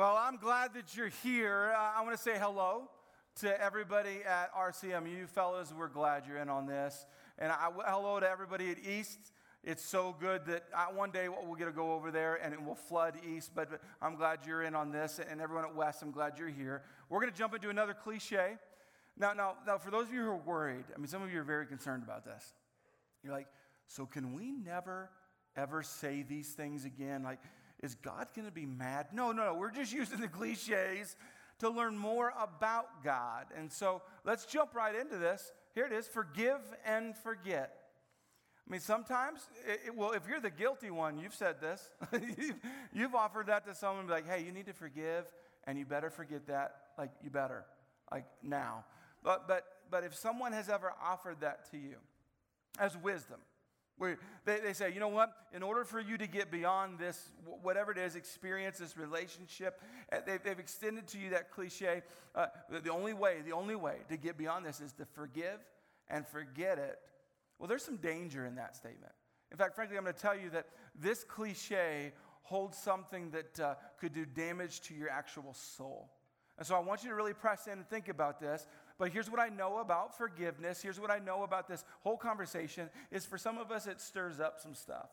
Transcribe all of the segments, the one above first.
Well, I'm glad that you're here. Uh, I want to say hello to everybody at RCM. You fellas, we're glad you're in on this. And I, hello to everybody at East. It's so good that I, one day we'll get to go over there and it will flood East, but I'm glad you're in on this. And everyone at West, I'm glad you're here. We're going to jump into another cliche. Now, now, now, for those of you who are worried, I mean, some of you are very concerned about this. You're like, so can we never, ever say these things again? Like, is God going to be mad? No, no, no. We're just using the cliches to learn more about God. And so let's jump right into this. Here it is forgive and forget. I mean, sometimes, it, well, if you're the guilty one, you've said this. you've, you've offered that to someone, like, hey, you need to forgive, and you better forget that. Like, you better, like now. But, but, but if someone has ever offered that to you as wisdom, where they, they say, you know what? In order for you to get beyond this, whatever it is, experience this relationship, uh, they've, they've extended to you that cliche. Uh, the only way, the only way to get beyond this is to forgive and forget it. Well, there's some danger in that statement. In fact, frankly, I'm going to tell you that this cliche holds something that uh, could do damage to your actual soul. And so I want you to really press in and think about this. But here's what I know about forgiveness. Here's what I know about this whole conversation is for some of us it stirs up some stuff.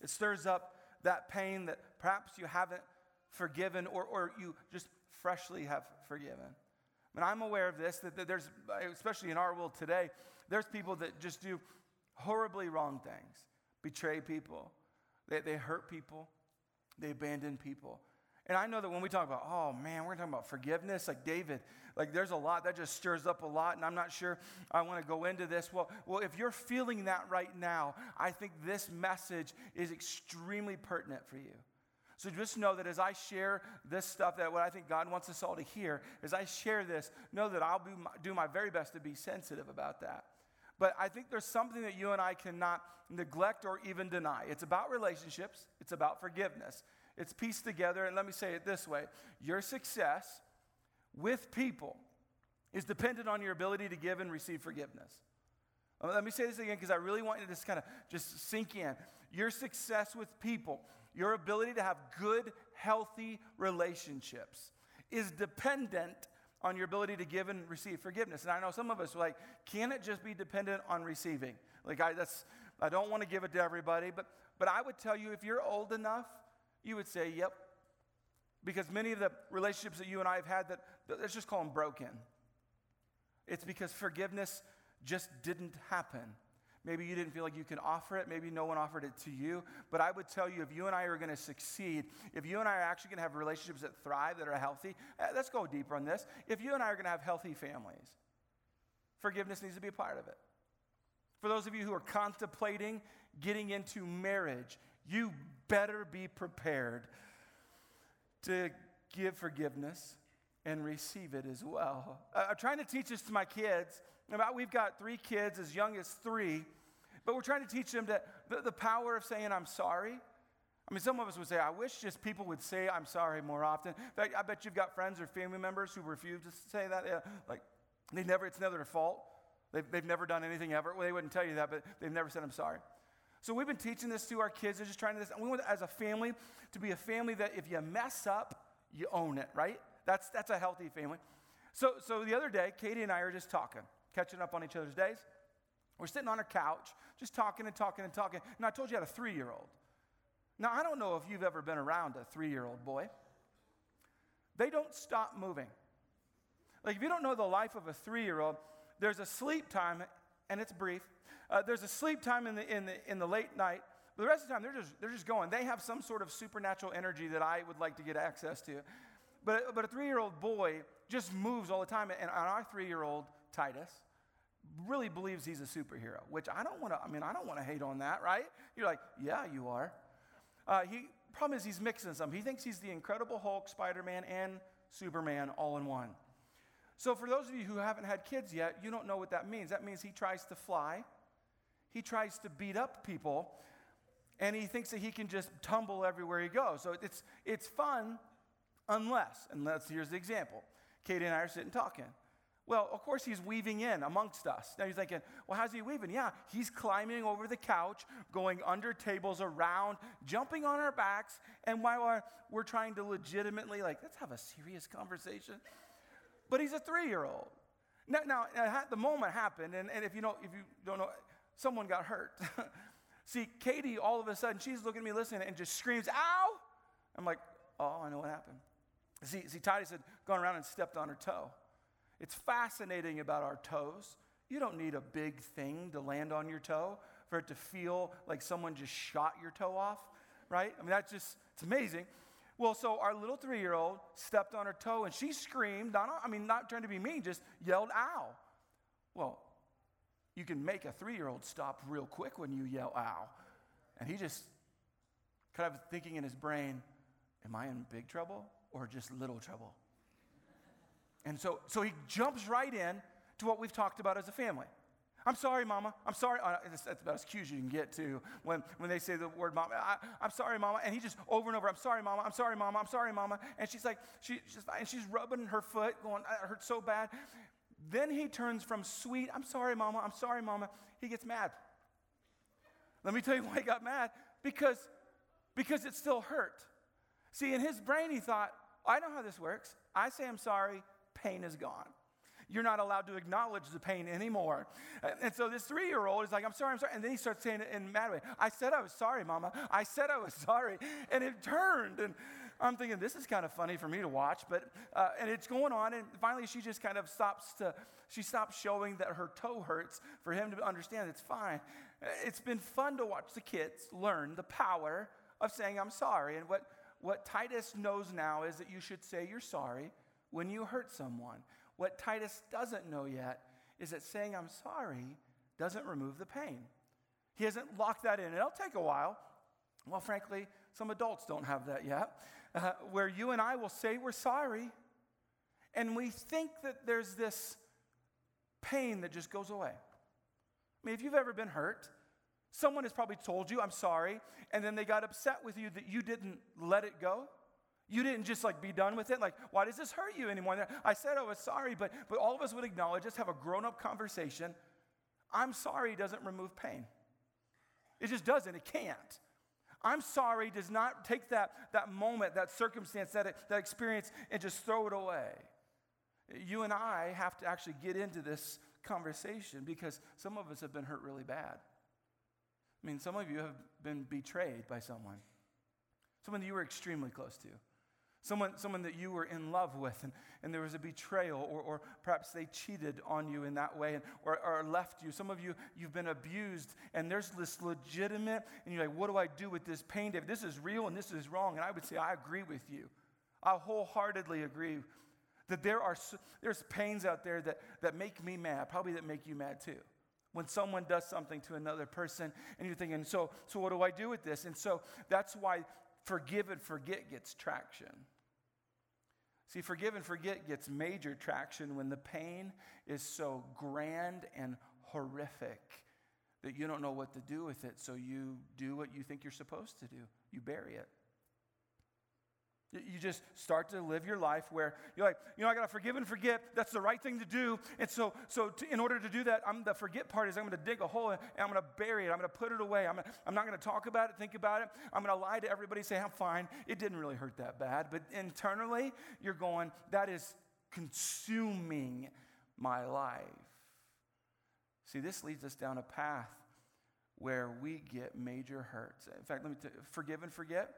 It stirs up that pain that perhaps you haven't forgiven or, or you just freshly have forgiven. And I'm aware of this, that, that there's, especially in our world today, there's people that just do horribly wrong things, betray people, they, they hurt people, they abandon people. And I know that when we talk about, oh man, we're talking about forgiveness, like David, like there's a lot that just stirs up a lot, and I'm not sure I want to go into this. Well, well, if you're feeling that right now, I think this message is extremely pertinent for you. So just know that as I share this stuff, that what I think God wants us all to hear, as I share this, know that I'll my, do my very best to be sensitive about that. But I think there's something that you and I cannot neglect or even deny. It's about relationships, it's about forgiveness. It's pieced together, and let me say it this way your success with people is dependent on your ability to give and receive forgiveness. Uh, let me say this again because I really want you to just kind of just sink in. Your success with people, your ability to have good, healthy relationships is dependent on your ability to give and receive forgiveness. And I know some of us are like, can it just be dependent on receiving? Like I that's I don't want to give it to everybody, but but I would tell you if you're old enough you would say, yep. Because many of the relationships that you and I have had that, let's just call them broken. It's because forgiveness just didn't happen. Maybe you didn't feel like you could offer it. Maybe no one offered it to you. But I would tell you if you and I are going to succeed, if you and I are actually going to have relationships that thrive, that are healthy, eh, let's go deeper on this. If you and I are going to have healthy families, forgiveness needs to be a part of it. For those of you who are contemplating getting into marriage, you better be prepared to give forgiveness and receive it as well. I'm trying to teach this to my kids. About we've got three kids as young as three, but we're trying to teach them that the, the power of saying I'm sorry. I mean, some of us would say, I wish just people would say I'm sorry more often. In fact, I bet you've got friends or family members who refuse to say that. Yeah, like, they never, it's never their fault. They've, they've never done anything ever. Well, they wouldn't tell you that, but they've never said I'm sorry. So we've been teaching this to our kids. They're just trying to this. And we want as a family to be a family that if you mess up, you own it, right? That's that's a healthy family. So so the other day, Katie and I are just talking, catching up on each other's days. We're sitting on our couch, just talking and talking and talking. And I told you I had a three-year-old. Now I don't know if you've ever been around a three-year-old boy. They don't stop moving. Like if you don't know the life of a three-year-old, there's a sleep time and it's brief. Uh, there's a sleep time in the, in, the, in the late night. But the rest of the time, they're just, they're just going. They have some sort of supernatural energy that I would like to get access to. But, but a three year old boy just moves all the time. And our three year old, Titus, really believes he's a superhero, which I don't want to, I mean, I don't want to hate on that, right? You're like, yeah, you are. Uh, he, problem is, he's mixing some. He thinks he's the Incredible Hulk, Spider Man, and Superman all in one. So, for those of you who haven't had kids yet, you don't know what that means. That means he tries to fly, he tries to beat up people, and he thinks that he can just tumble everywhere he goes. So, it's, it's fun unless, unless, here's the example Katie and I are sitting talking. Well, of course, he's weaving in amongst us. Now you're thinking, well, how's he weaving? Yeah, he's climbing over the couch, going under tables, around, jumping on our backs. And while we're trying to legitimately, like, let's have a serious conversation. But he's a three year old. Now, now, the moment happened, and, and if, you know, if you don't know, someone got hurt. See, Katie, all of a sudden, she's looking at me listening and just screams, ow! I'm like, oh, I know what happened. See, see Titus had gone around and stepped on her toe. It's fascinating about our toes. You don't need a big thing to land on your toe for it to feel like someone just shot your toe off, right? I mean, that's just, it's amazing. Well, so our little three year old stepped on her toe and she screamed, not, I mean, not trying to be mean, just yelled, ow. Well, you can make a three year old stop real quick when you yell, ow. And he just kind of thinking in his brain, am I in big trouble or just little trouble? And so, so he jumps right in to what we've talked about as a family. I'm sorry, mama. I'm sorry. That's about as cute as you can get to when, when they say the word mama. I, am sorry, mama. And he just over and over, I'm sorry, mama. I'm sorry, mama. I'm sorry, mama. And she's like, she, she's, and she's rubbing her foot, going, it hurts so bad. Then he turns from sweet, I'm sorry, mama. I'm sorry, mama. He gets mad. Let me tell you why he got mad. Because, because it still hurt. See, in his brain, he thought, I know how this works. I say I'm sorry, pain is gone. You're not allowed to acknowledge the pain anymore. And so this three year old is like, I'm sorry, I'm sorry. And then he starts saying it in a mad way. I said I was sorry, mama. I said I was sorry. And it turned. And I'm thinking, this is kind of funny for me to watch. But, uh, and it's going on. And finally, she just kind of stops to, she stops showing that her toe hurts for him to understand it's fine. It's been fun to watch the kids learn the power of saying, I'm sorry. And what, what Titus knows now is that you should say you're sorry when you hurt someone. What Titus doesn't know yet is that saying I'm sorry doesn't remove the pain. He hasn't locked that in. It'll take a while. Well, frankly, some adults don't have that yet, uh, where you and I will say we're sorry, and we think that there's this pain that just goes away. I mean, if you've ever been hurt, someone has probably told you, I'm sorry, and then they got upset with you that you didn't let it go. You didn't just like be done with it. Like, why does this hurt you anymore? I said I was sorry, but, but all of us would acknowledge, just have a grown up conversation. I'm sorry doesn't remove pain. It just doesn't. It can't. I'm sorry does not take that, that moment, that circumstance, that, that experience, and just throw it away. You and I have to actually get into this conversation because some of us have been hurt really bad. I mean, some of you have been betrayed by someone, someone that you were extremely close to. Someone, someone that you were in love with, and, and there was a betrayal, or, or perhaps they cheated on you in that way and, or, or left you. Some of you, you've been abused, and there's this legitimate, and you're like, what do I do with this pain, David? This is real and this is wrong. And I would say, I agree with you. I wholeheartedly agree that there are there's pains out there that, that make me mad, probably that make you mad too. When someone does something to another person, and you're thinking, so, so what do I do with this? And so that's why forgive and forget gets traction. See, forgive and forget gets major traction when the pain is so grand and horrific that you don't know what to do with it, so you do what you think you're supposed to do you bury it. You just start to live your life where you're like, you know, I got to forgive and forget. That's the right thing to do. And so, so to, in order to do that, I'm, the forget part is I'm going to dig a hole and I'm going to bury it. I'm going to put it away. I'm, gonna, I'm not going to talk about it, think about it. I'm going to lie to everybody, say, I'm fine. It didn't really hurt that bad. But internally, you're going, that is consuming my life. See, this leads us down a path where we get major hurts. In fact, let me t- forgive and forget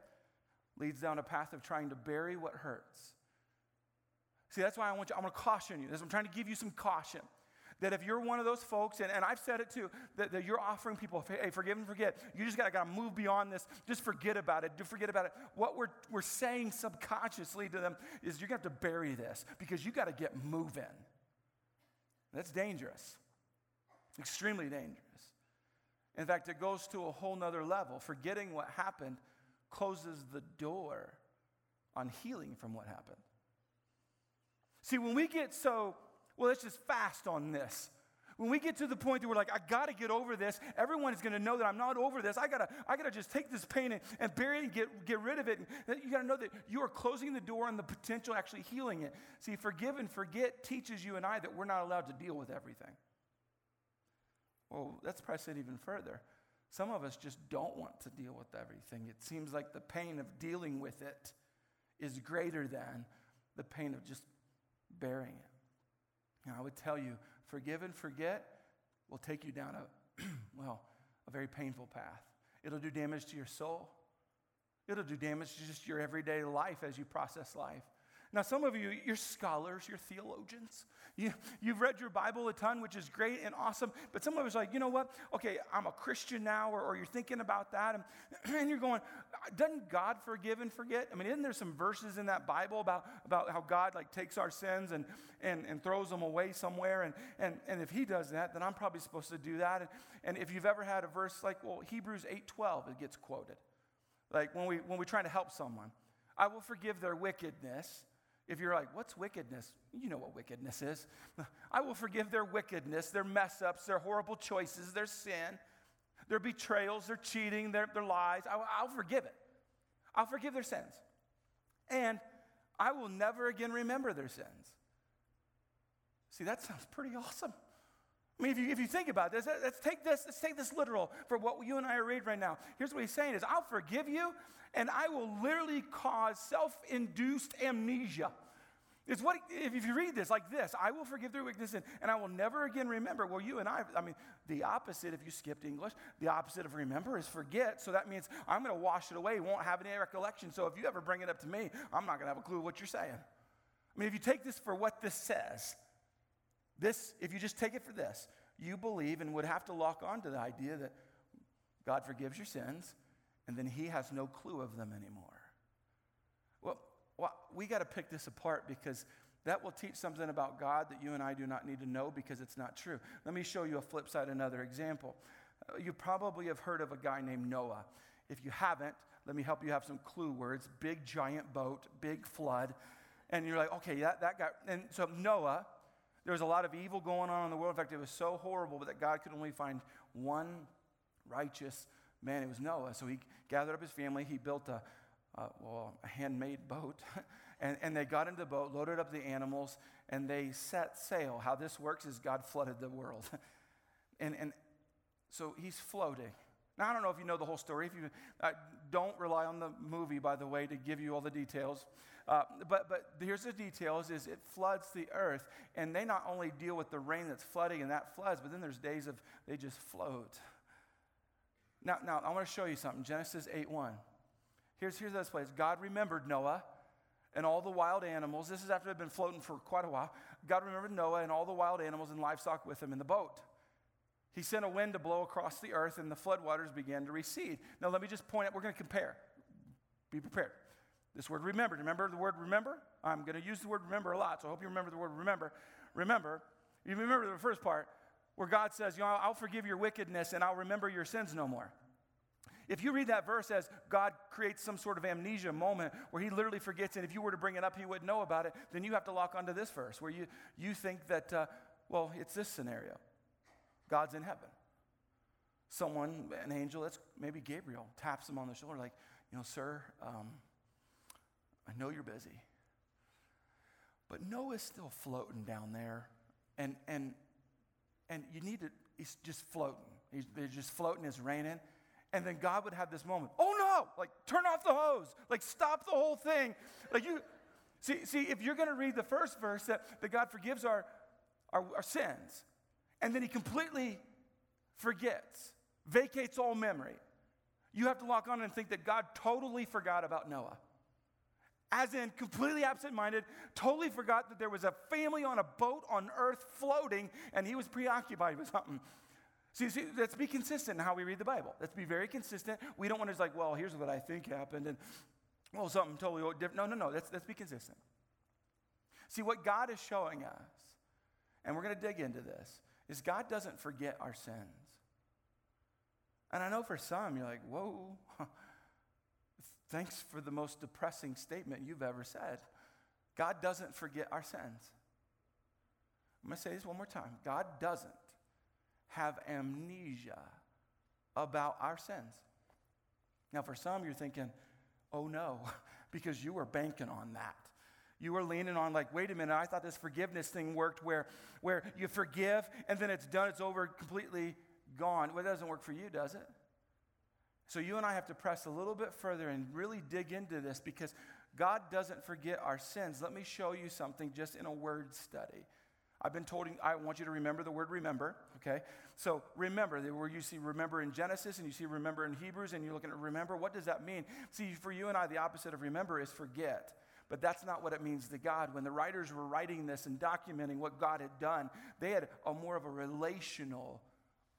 leads down a path of trying to bury what hurts. See, that's why I want you, I'm to caution you. I'm trying to give you some caution. That if you're one of those folks, and, and I've said it too, that, that you're offering people, hey, forgive and forget. You just got to move beyond this. Just forget about it. Just forget about it. What we're, we're saying subconsciously to them is you're to have to bury this because you got to get moving. That's dangerous, extremely dangerous. In fact, it goes to a whole nother level. Forgetting what happened closes the door on healing from what happened. See, when we get so, well, let's just fast on this. When we get to the point that we're like, I gotta get over this, everyone is gonna know that I'm not over this. I gotta, I gotta just take this pain and, and bury it and get, get rid of it. And you gotta know that you are closing the door on the potential actually healing it. See, forgive and forget teaches you and I that we're not allowed to deal with everything. Well, let's press it even further. Some of us just don't want to deal with everything. It seems like the pain of dealing with it is greater than the pain of just bearing it. And I would tell you, Forgive and forget will take you down a, well, a very painful path. It'll do damage to your soul. It'll do damage to just your everyday life as you process life. Now, some of you, you're scholars, you're theologians. You, you've read your Bible a ton, which is great and awesome. But some of us are like, you know what? Okay, I'm a Christian now, or, or you're thinking about that. And, and, you're going, doesn't God forgive and forget? I mean, isn't there some verses in that Bible about, about how God like takes our sins and, and, and throws them away somewhere? And, and, and if he does that, then I'm probably supposed to do that. And, and if you've ever had a verse like, well, Hebrews 8.12, it gets quoted. Like when, we, when we're trying to help someone. I will forgive their wickedness if you're like, what's wickedness? You know what wickedness is. I will forgive their wickedness, their mess ups, their horrible choices, their sin, their betrayals, their cheating, their, their lies. I, I'll forgive it. I'll forgive their sins. And I will never again remember their sins. See, that sounds pretty awesome. I mean, if you, if you think about this, let's take this, let's take this literal for what you and I are reading right now. Here's what he's saying is, I'll forgive you and I will literally cause self induced amnesia. It's what, if you read this like this, I will forgive their weakness and, and I will never again remember. Well, you and I, I mean, the opposite, if you skipped English, the opposite of remember is forget. So that means I'm going to wash it away, won't have any recollection. So if you ever bring it up to me, I'm not going to have a clue what you're saying. I mean, if you take this for what this says, this, if you just take it for this, you believe and would have to lock on to the idea that God forgives your sins and then he has no clue of them anymore. Well, well we got to pick this apart because that will teach something about God that you and I do not need to know because it's not true. Let me show you a flip side, another example. Uh, you probably have heard of a guy named Noah. If you haven't, let me help you have some clue words big giant boat, big flood. And you're like, okay, that, that guy. And so Noah, there was a lot of evil going on in the world. In fact, it was so horrible that God could only find one righteous man, it was Noah. So he gathered up his family. He built a, well, a handmade boat. and, and they got into the boat, loaded up the animals, and they set sail. How this works is God flooded the world. and, and so he's floating. Now, I don't know if you know the whole story. If you uh, don't rely on the movie, by the way, to give you all the details. Uh, but, but here's the details is it floods the earth and they not only deal with the rain that's flooding and that floods but then there's days of they just float now, now I want to show you something. Genesis 8 1. Here's, here's this place. God remembered Noah and all the wild animals. This is after they've been floating for quite a while. God remembered Noah and all the wild animals and livestock with him in the boat. He sent a wind to blow across the earth, and the floodwaters began to recede. Now, let me just point out, we're going to compare. Be prepared. This word remember. Remember the word remember? I'm going to use the word remember a lot, so I hope you remember the word remember. Remember. You remember the first part where God says, You know, I'll forgive your wickedness and I'll remember your sins no more. If you read that verse as God creates some sort of amnesia moment where he literally forgets, and if you were to bring it up, he wouldn't know about it, then you have to lock onto this verse where you, you think that, uh, well, it's this scenario God's in heaven. Someone, an angel, that's maybe Gabriel, taps him on the shoulder, like, you know, sir, um, I know you're busy. But Noah's still floating down there, and, and and you need to, he's just floating. He's, just floating, it's raining. And then God would have this moment, oh no, like turn off the hose, like stop the whole thing. Like you, see, see if you're going to read the first verse that, that God forgives our, our, our sins, and then he completely forgets, vacates all memory, you have to lock on and think that God totally forgot about Noah as in completely absent minded, totally forgot that there was a family on a boat on earth floating and he was preoccupied with something. See, see, let's be consistent in how we read the Bible. Let's be very consistent. We don't want to just like, well, here's what I think happened and, well, something totally different. No, no, no. Let's, let's be consistent. See, what God is showing us, and we're going to dig into this, is God doesn't forget our sins. And I know for some, you're like, whoa, Thanks for the most depressing statement you've ever said. God doesn't forget our sins. I'm going to say this one more time. God doesn't have amnesia about our sins. Now, for some, you're thinking, oh no, because you were banking on that. You were leaning on, like, wait a minute, I thought this forgiveness thing worked where, where you forgive and then it's done, it's over, completely gone. Well, it doesn't work for you, does it? So you and I have to press a little bit further and really dig into this because God doesn't forget our sins. Let me show you something just in a word study. I've been told, I want you to remember the word remember, okay? So remember, where you see remember in Genesis and you see remember in Hebrews and you're looking at remember, what does that mean? See, for you and I, the opposite of remember is forget. But that's not what it means to God. When the writers were writing this and documenting what God had done, they had a more of a relational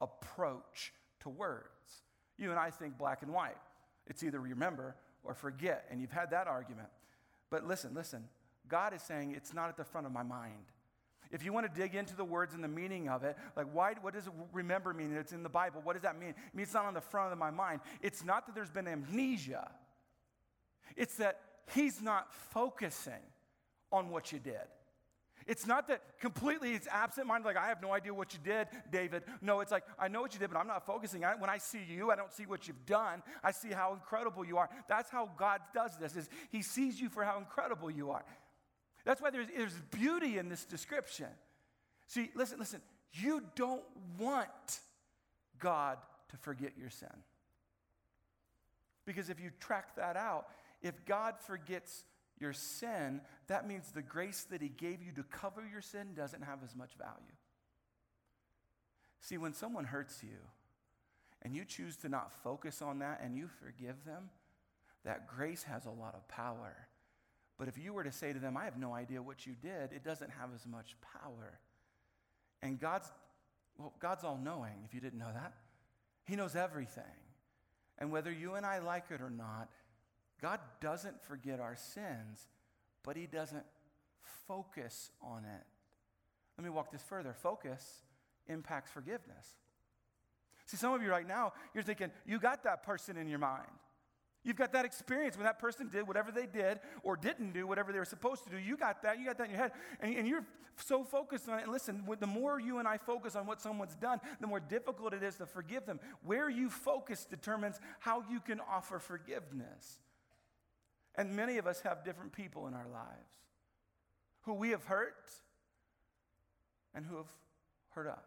approach to words. You and I think black and white. It's either remember or forget, and you've had that argument. But listen, listen. God is saying it's not at the front of my mind. If you want to dig into the words and the meaning of it, like why, what does remember mean? It's in the Bible. What does that mean? It means it's not on the front of my mind. It's not that there's been amnesia. It's that he's not focusing on what you did. It's not that completely it's absent minded, like, I have no idea what you did, David. No, it's like, I know what you did, but I'm not focusing. When I see you, I don't see what you've done. I see how incredible you are. That's how God does this, is he sees you for how incredible you are. That's why there's, there's beauty in this description. See, listen, listen. You don't want God to forget your sin. Because if you track that out, if God forgets your sin, that means the grace that He gave you to cover your sin doesn't have as much value. See, when someone hurts you and you choose to not focus on that and you forgive them, that grace has a lot of power. But if you were to say to them, I have no idea what you did, it doesn't have as much power. And God's, well, God's all knowing, if you didn't know that. He knows everything. And whether you and I like it or not, God doesn't forget our sins, but He doesn't focus on it. Let me walk this further. Focus impacts forgiveness. See, some of you right now, you're thinking, you got that person in your mind. You've got that experience when that person did whatever they did or didn't do whatever they were supposed to do. You got that. You got that in your head. And, and you're so focused on it. And listen, the more you and I focus on what someone's done, the more difficult it is to forgive them. Where you focus determines how you can offer forgiveness. And many of us have different people in our lives who we have hurt and who have hurt us.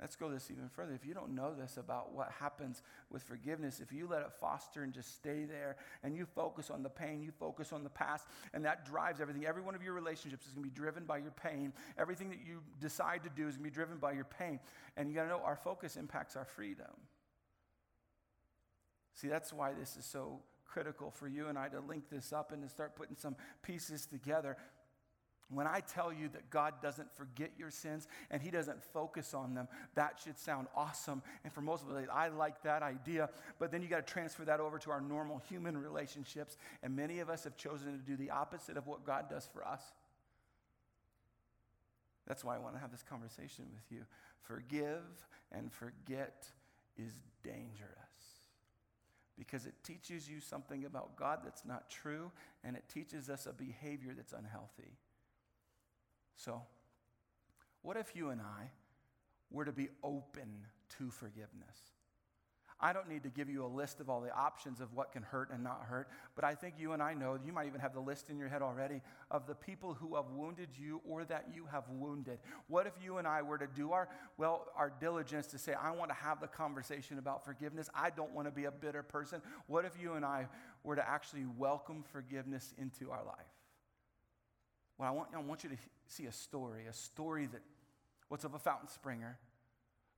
Let's go this even further. If you don't know this about what happens with forgiveness, if you let it foster and just stay there and you focus on the pain, you focus on the past, and that drives everything. Every one of your relationships is going to be driven by your pain. Everything that you decide to do is going to be driven by your pain. And you got to know our focus impacts our freedom. See, that's why this is so critical for you and I to link this up and to start putting some pieces together. When I tell you that God doesn't forget your sins and He doesn't focus on them, that should sound awesome. And for most of us, I like that idea. But then you got to transfer that over to our normal human relationships. And many of us have chosen to do the opposite of what God does for us. That's why I want to have this conversation with you. Forgive and forget is dangerous because it teaches you something about God that's not true and it teaches us a behavior that's unhealthy. So, what if you and I were to be open to forgiveness? I don't need to give you a list of all the options of what can hurt and not hurt, but I think you and I know, you might even have the list in your head already, of the people who have wounded you or that you have wounded. What if you and I were to do our, well, our diligence to say, I want to have the conversation about forgiveness. I don't want to be a bitter person. What if you and I were to actually welcome forgiveness into our life? Well, I want, I want you to see a story, a story that, what's of a fountain springer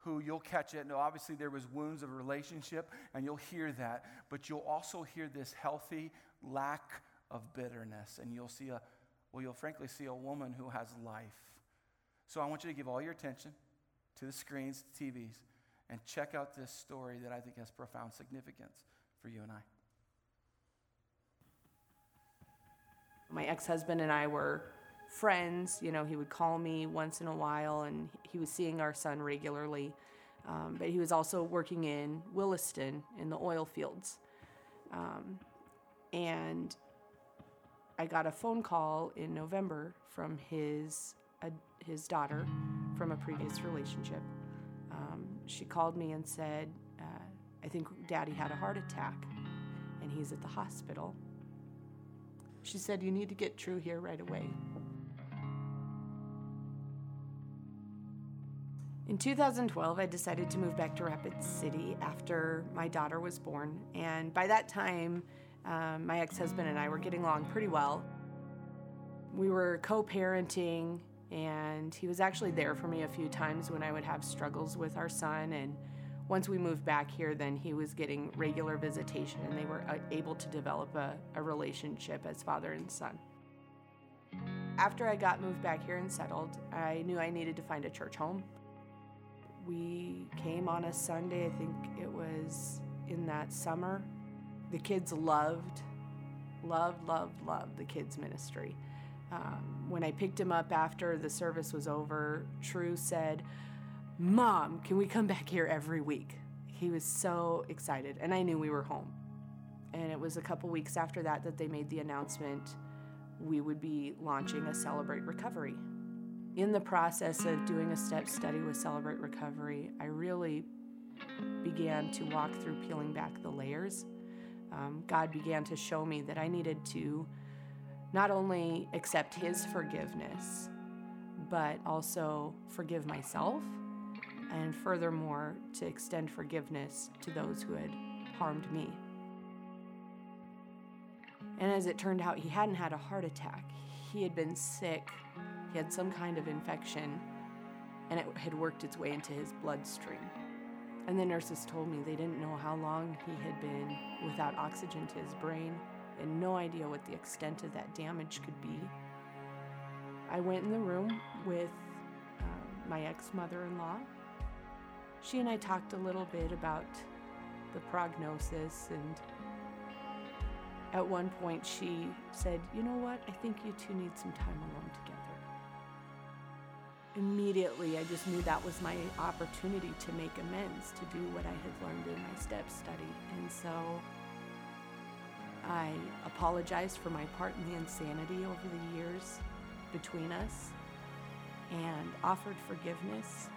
who you'll catch it. And obviously, there was wounds of relationship, and you'll hear that. But you'll also hear this healthy lack of bitterness. And you'll see a, well, you'll frankly see a woman who has life. So I want you to give all your attention to the screens, the TVs, and check out this story that I think has profound significance for you and I. My ex husband and I were friends. You know, he would call me once in a while, and he was seeing our son regularly. Um, but he was also working in Williston in the oil fields. Um, and I got a phone call in November from his uh, his daughter from a previous relationship. Um, she called me and said, uh, I think daddy had a heart attack and he's at the hospital. She said, You need to get True here right away. In 2012, I decided to move back to Rapid City after my daughter was born. And by that time, um, my ex husband and I were getting along pretty well. We were co parenting, and he was actually there for me a few times when I would have struggles with our son. And once we moved back here, then he was getting regular visitation, and they were uh, able to develop a, a relationship as father and son. After I got moved back here and settled, I knew I needed to find a church home we came on a Sunday, I think it was in that summer. The kids loved, loved, loved, loved the kids' ministry. Um, when I picked him up after the service was over, True said, Mom, can we come back here every week? He was so excited, and I knew we were home. And it was a couple weeks after that that they made the announcement we would be launching a Celebrate Recovery in the process of doing a step study with Celebrate Recovery, I really began to walk through peeling back the layers. Um, God began to show me that I needed to not only accept His forgiveness, but also forgive myself, and furthermore, to extend forgiveness to those who had harmed me. And as it turned out, he hadn't had a heart attack. He had been sick he had some kind of infection and it had worked its way into his bloodstream. And the nurses told me they didn't know how long he had been without oxygen to his brain and no idea what the extent of that damage could be. I went in the room with uh, my ex mother in law. She and I talked a little bit about the prognosis, and at one point she said, You know what? I think you two need some time alone together immediately I just knew that was my opportunity to make amends, to do what I had learned in my step study. And so I apologized for my part in the insanity over the years between us and offered forgiveness.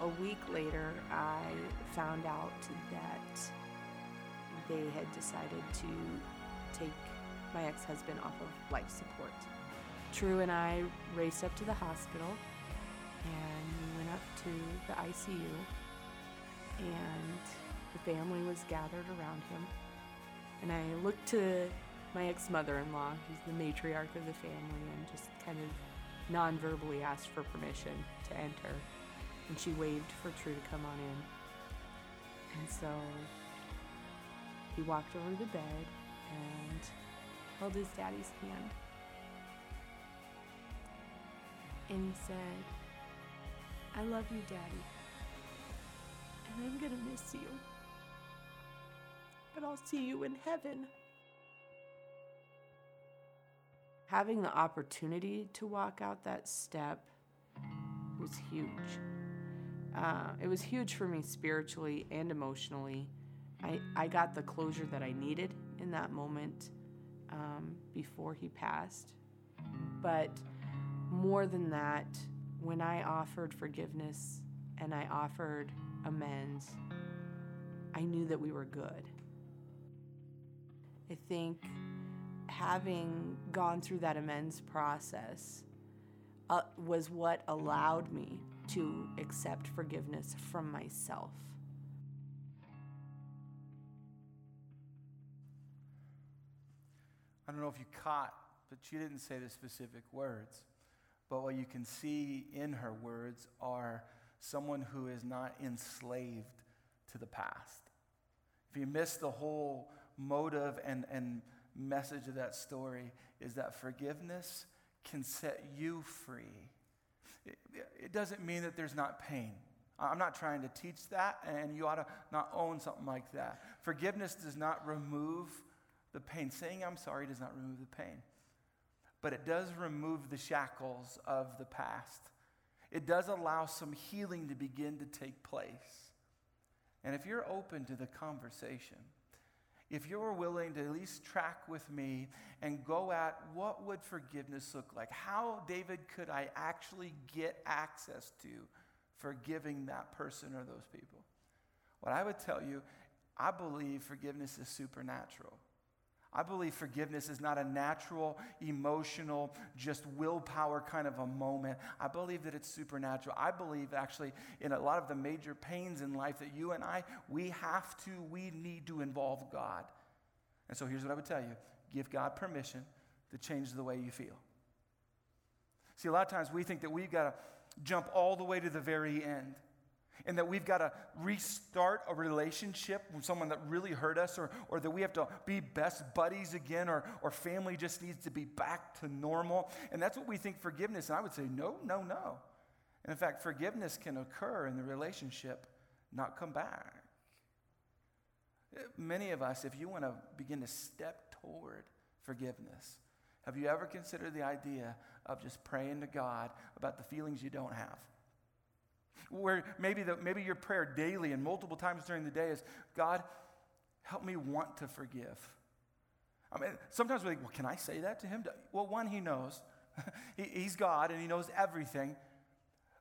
A week later, I found out that they had decided to take my ex husband off of life support. True and I raced up to the hospital and we went up to the ICU and the family was gathered around him. And I looked to my ex mother in law, who's the matriarch of the family, and just kind of non verbally asked for permission to enter. And she waved for True to come on in. And so he walked over to the bed and held his daddy's hand. And he said, I love you, Daddy. And I'm going to miss you. But I'll see you in heaven. Having the opportunity to walk out that step was huge. Uh, it was huge for me spiritually and emotionally. I, I got the closure that I needed in that moment um, before he passed. But more than that, when I offered forgiveness and I offered amends, I knew that we were good. I think having gone through that amends process uh, was what allowed me to accept forgiveness from myself. I don't know if you caught, but she didn't say the specific words. But what you can see in her words are someone who is not enslaved to the past. If you miss the whole motive and, and message of that story, is that forgiveness can set you free. It, it doesn't mean that there's not pain. I'm not trying to teach that, and you ought to not own something like that. Forgiveness does not remove the pain. Saying I'm sorry does not remove the pain but it does remove the shackles of the past. It does allow some healing to begin to take place. And if you're open to the conversation, if you're willing to at least track with me and go at what would forgiveness look like? How, David, could I actually get access to forgiving that person or those people? What I would tell you, I believe forgiveness is supernatural. I believe forgiveness is not a natural, emotional, just willpower kind of a moment. I believe that it's supernatural. I believe actually in a lot of the major pains in life that you and I, we have to, we need to involve God. And so here's what I would tell you give God permission to change the way you feel. See, a lot of times we think that we've got to jump all the way to the very end and that we've got to restart a relationship with someone that really hurt us, or, or that we have to be best buddies again, or, or family just needs to be back to normal. And that's what we think forgiveness. And I would say, no, no, no. And in fact, forgiveness can occur in the relationship, not come back. Many of us, if you want to begin to step toward forgiveness, have you ever considered the idea of just praying to God about the feelings you don't have? Where maybe, the, maybe your prayer daily and multiple times during the day is God, help me want to forgive. I mean, sometimes we're like, well, can I say that to him? Well, one, he knows. he, he's God and he knows everything.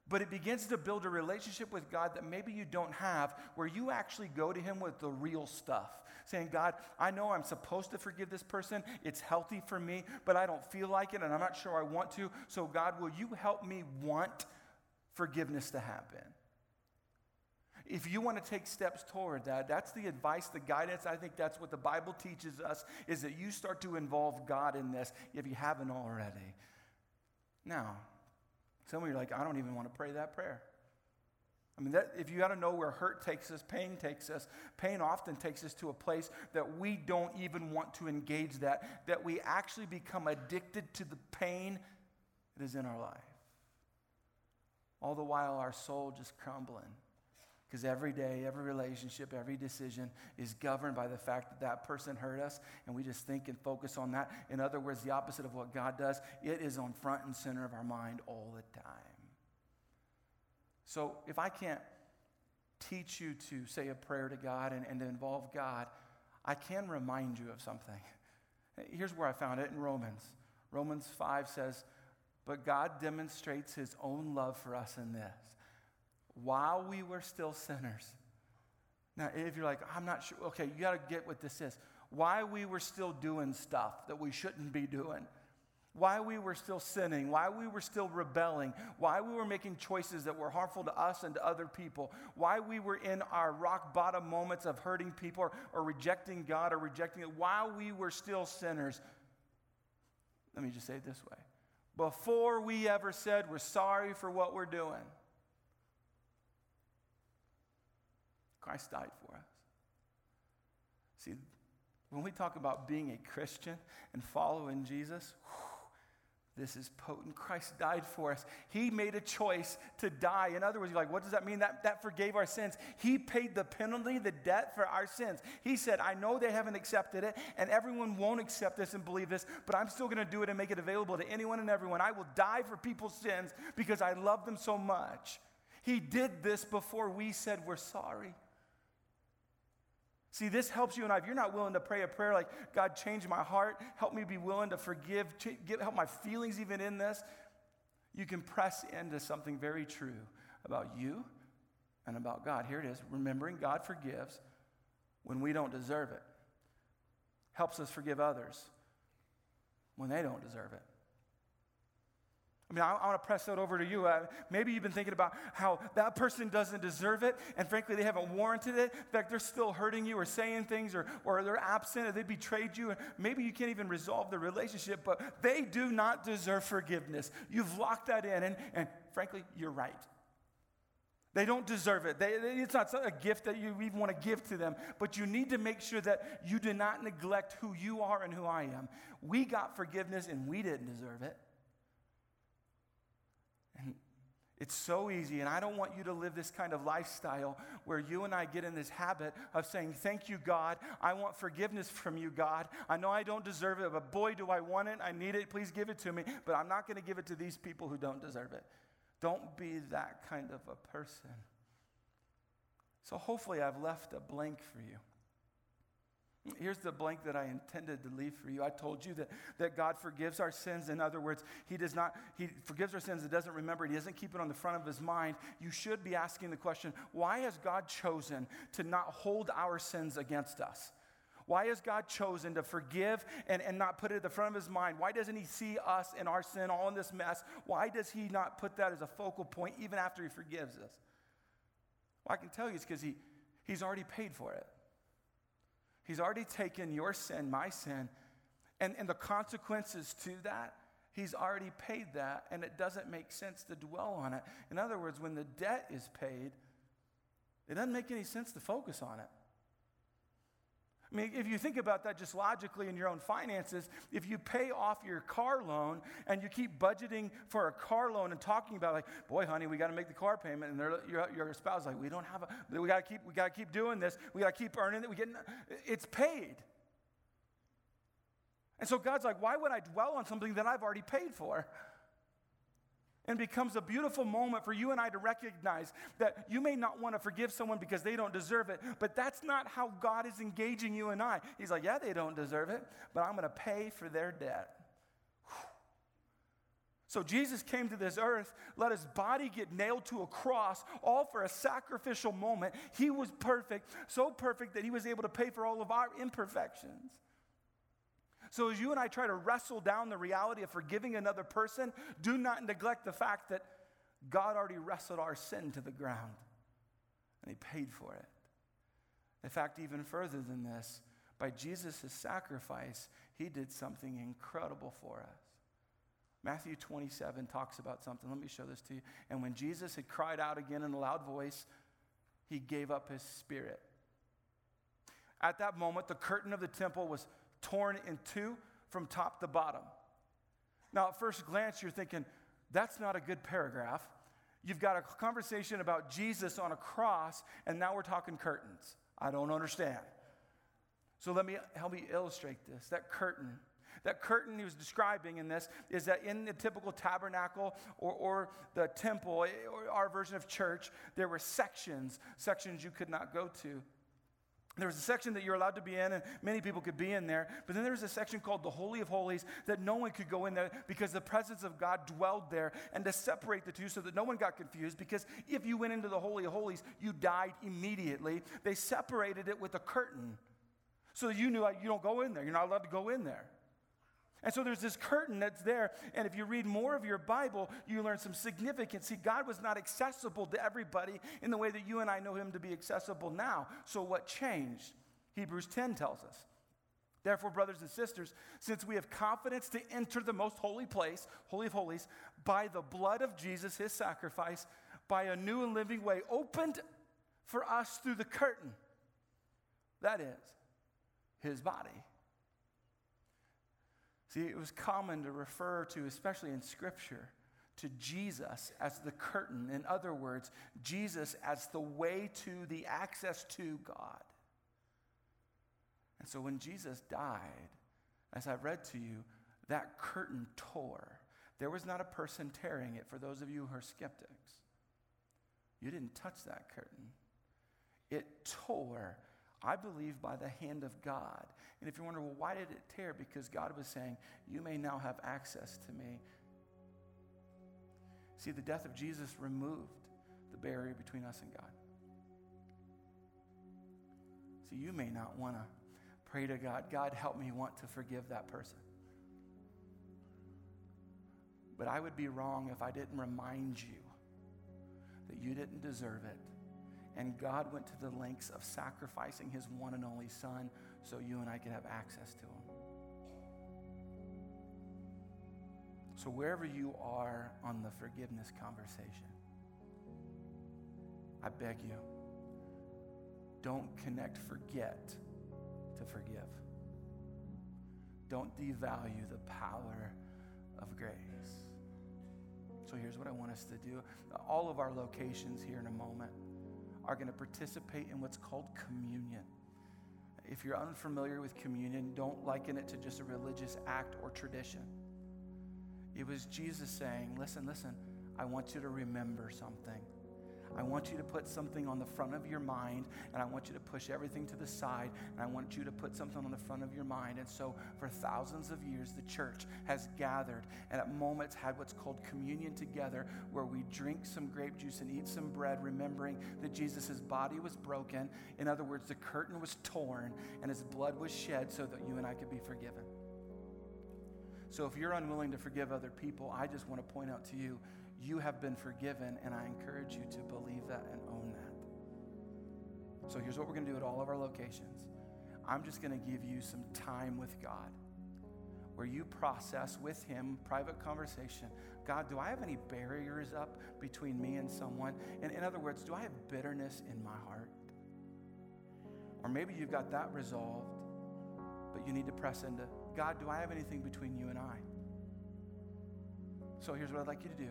But it begins to build a relationship with God that maybe you don't have, where you actually go to Him with the real stuff. Saying, God, I know I'm supposed to forgive this person. It's healthy for me, but I don't feel like it and I'm not sure I want to. So, God, will you help me want forgiveness to happen. If you want to take steps toward that, that's the advice, the guidance. I think that's what the Bible teaches us is that you start to involve God in this if you haven't already. Now, some of you are like, I don't even want to pray that prayer. I mean, that, if you got to know where hurt takes us, pain takes us, pain often takes us to a place that we don't even want to engage that, that we actually become addicted to the pain that is in our life. All the while, our soul just crumbling. Because every day, every relationship, every decision is governed by the fact that that person hurt us, and we just think and focus on that. In other words, the opposite of what God does, it is on front and center of our mind all the time. So if I can't teach you to say a prayer to God and, and to involve God, I can remind you of something. Here's where I found it in Romans. Romans 5 says, but God demonstrates his own love for us in this. While we were still sinners. Now, if you're like, I'm not sure, okay, you got to get what this is. Why we were still doing stuff that we shouldn't be doing. Why we were still sinning, why we were still rebelling, why we were making choices that were harmful to us and to other people, why we were in our rock bottom moments of hurting people or, or rejecting God or rejecting it, while we were still sinners. Let me just say it this way before we ever said we're sorry for what we're doing. Christ died for us. See, when we talk about being a Christian and following Jesus, whew, this is potent. Christ died for us. He made a choice to die. In other words, you're like, what does that mean? That, that forgave our sins. He paid the penalty, the debt for our sins. He said, I know they haven't accepted it, and everyone won't accept this and believe this, but I'm still going to do it and make it available to anyone and everyone. I will die for people's sins because I love them so much. He did this before we said we're sorry. See, this helps you and I. If you're not willing to pray a prayer like, God, change my heart, help me be willing to forgive, help my feelings even in this, you can press into something very true about you and about God. Here it is remembering God forgives when we don't deserve it, helps us forgive others when they don't deserve it. I mean, I, I want to press that over to you. Uh, maybe you've been thinking about how that person doesn't deserve it, and frankly, they haven't warranted it. In fact, they're still hurting you or saying things, or, or they're absent, or they betrayed you, and maybe you can't even resolve the relationship, but they do not deserve forgiveness. You've locked that in, and, and frankly, you're right. They don't deserve it. They, it's not a gift that you even want to give to them, but you need to make sure that you do not neglect who you are and who I am. We got forgiveness and we didn't deserve it. It's so easy, and I don't want you to live this kind of lifestyle where you and I get in this habit of saying, Thank you, God. I want forgiveness from you, God. I know I don't deserve it, but boy, do I want it. I need it. Please give it to me. But I'm not going to give it to these people who don't deserve it. Don't be that kind of a person. So hopefully, I've left a blank for you. Here's the blank that I intended to leave for you. I told you that, that God forgives our sins. In other words, He does not, He forgives our sins and doesn't remember it. He doesn't keep it on the front of His mind. You should be asking the question why has God chosen to not hold our sins against us? Why has God chosen to forgive and, and not put it at the front of his mind? Why doesn't he see us and our sin all in this mess? Why does he not put that as a focal point even after he forgives us? Well, I can tell you it's because he, he's already paid for it. He's already taken your sin, my sin, and, and the consequences to that. He's already paid that, and it doesn't make sense to dwell on it. In other words, when the debt is paid, it doesn't make any sense to focus on it. I mean, if you think about that just logically in your own finances, if you pay off your car loan and you keep budgeting for a car loan and talking about like, boy, honey, we got to make the car payment, and your, your spouse is like, we don't have a, we got to keep, we got to keep doing this, we got to keep earning it, we get, it's paid. And so God's like, why would I dwell on something that I've already paid for? And becomes a beautiful moment for you and I to recognize that you may not want to forgive someone because they don't deserve it, but that's not how God is engaging you and I. He's like, yeah, they don't deserve it, but I'm going to pay for their debt. So Jesus came to this earth, let his body get nailed to a cross, all for a sacrificial moment. He was perfect, so perfect that he was able to pay for all of our imperfections. So, as you and I try to wrestle down the reality of forgiving another person, do not neglect the fact that God already wrestled our sin to the ground and He paid for it. In fact, even further than this, by Jesus' sacrifice, He did something incredible for us. Matthew 27 talks about something. Let me show this to you. And when Jesus had cried out again in a loud voice, He gave up His spirit. At that moment, the curtain of the temple was torn in two from top to bottom. Now, at first glance, you're thinking, that's not a good paragraph. You've got a conversation about Jesus on a cross, and now we're talking curtains. I don't understand. So let me help me illustrate this. That curtain, that curtain he was describing in this is that in the typical tabernacle or, or the temple, or our version of church, there were sections, sections you could not go to. There was a section that you're allowed to be in, and many people could be in there. But then there was a section called the Holy of Holies that no one could go in there because the presence of God dwelled there. And to separate the two so that no one got confused, because if you went into the Holy of Holies, you died immediately. They separated it with a curtain so you knew you don't go in there. You're not allowed to go in there. And so there's this curtain that's there. And if you read more of your Bible, you learn some significance. See, God was not accessible to everybody in the way that you and I know Him to be accessible now. So what changed? Hebrews 10 tells us. Therefore, brothers and sisters, since we have confidence to enter the most holy place, Holy of Holies, by the blood of Jesus, His sacrifice, by a new and living way opened for us through the curtain, that is, His body. See, it was common to refer to, especially in Scripture, to Jesus as the curtain. In other words, Jesus as the way to the access to God. And so when Jesus died, as I read to you, that curtain tore. There was not a person tearing it for those of you who are skeptics. You didn't touch that curtain. It tore I believe by the hand of God. And if you wonder, well, why did it tear? Because God was saying, You may now have access to me. See, the death of Jesus removed the barrier between us and God. See, you may not want to pray to God, God, help me want to forgive that person. But I would be wrong if I didn't remind you that you didn't deserve it and God went to the lengths of sacrificing his one and only son so you and I could have access to him. So, wherever you are on the forgiveness conversation, I beg you, don't connect forget to forgive. Don't devalue the power of grace. So, here's what I want us to do. All of our locations here in a moment are going to participate in what's called communion. If you're unfamiliar with communion, don't liken it to just a religious act or tradition. It was Jesus saying, Listen, listen, I want you to remember something. I want you to put something on the front of your mind, and I want you to push everything to the side, and I want you to put something on the front of your mind. And so, for thousands of years, the church has gathered and at moments had what's called communion together, where we drink some grape juice and eat some bread, remembering that Jesus' body was broken. In other words, the curtain was torn and his blood was shed so that you and I could be forgiven. So, if you're unwilling to forgive other people, I just want to point out to you you have been forgiven, and I encourage you to believe that and own that. So here's what we're going to do at all of our locations I'm just going to give you some time with God where you process with Him, private conversation. God, do I have any barriers up between me and someone? And in other words, do I have bitterness in my heart? Or maybe you've got that resolved, but you need to press into God, do I have anything between you and I? So here's what I'd like you to do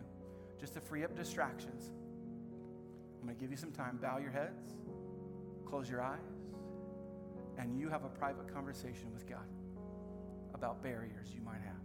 just to free up distractions. I'm going to give you some time. Bow your heads, close your eyes, and you have a private conversation with God about barriers you might have.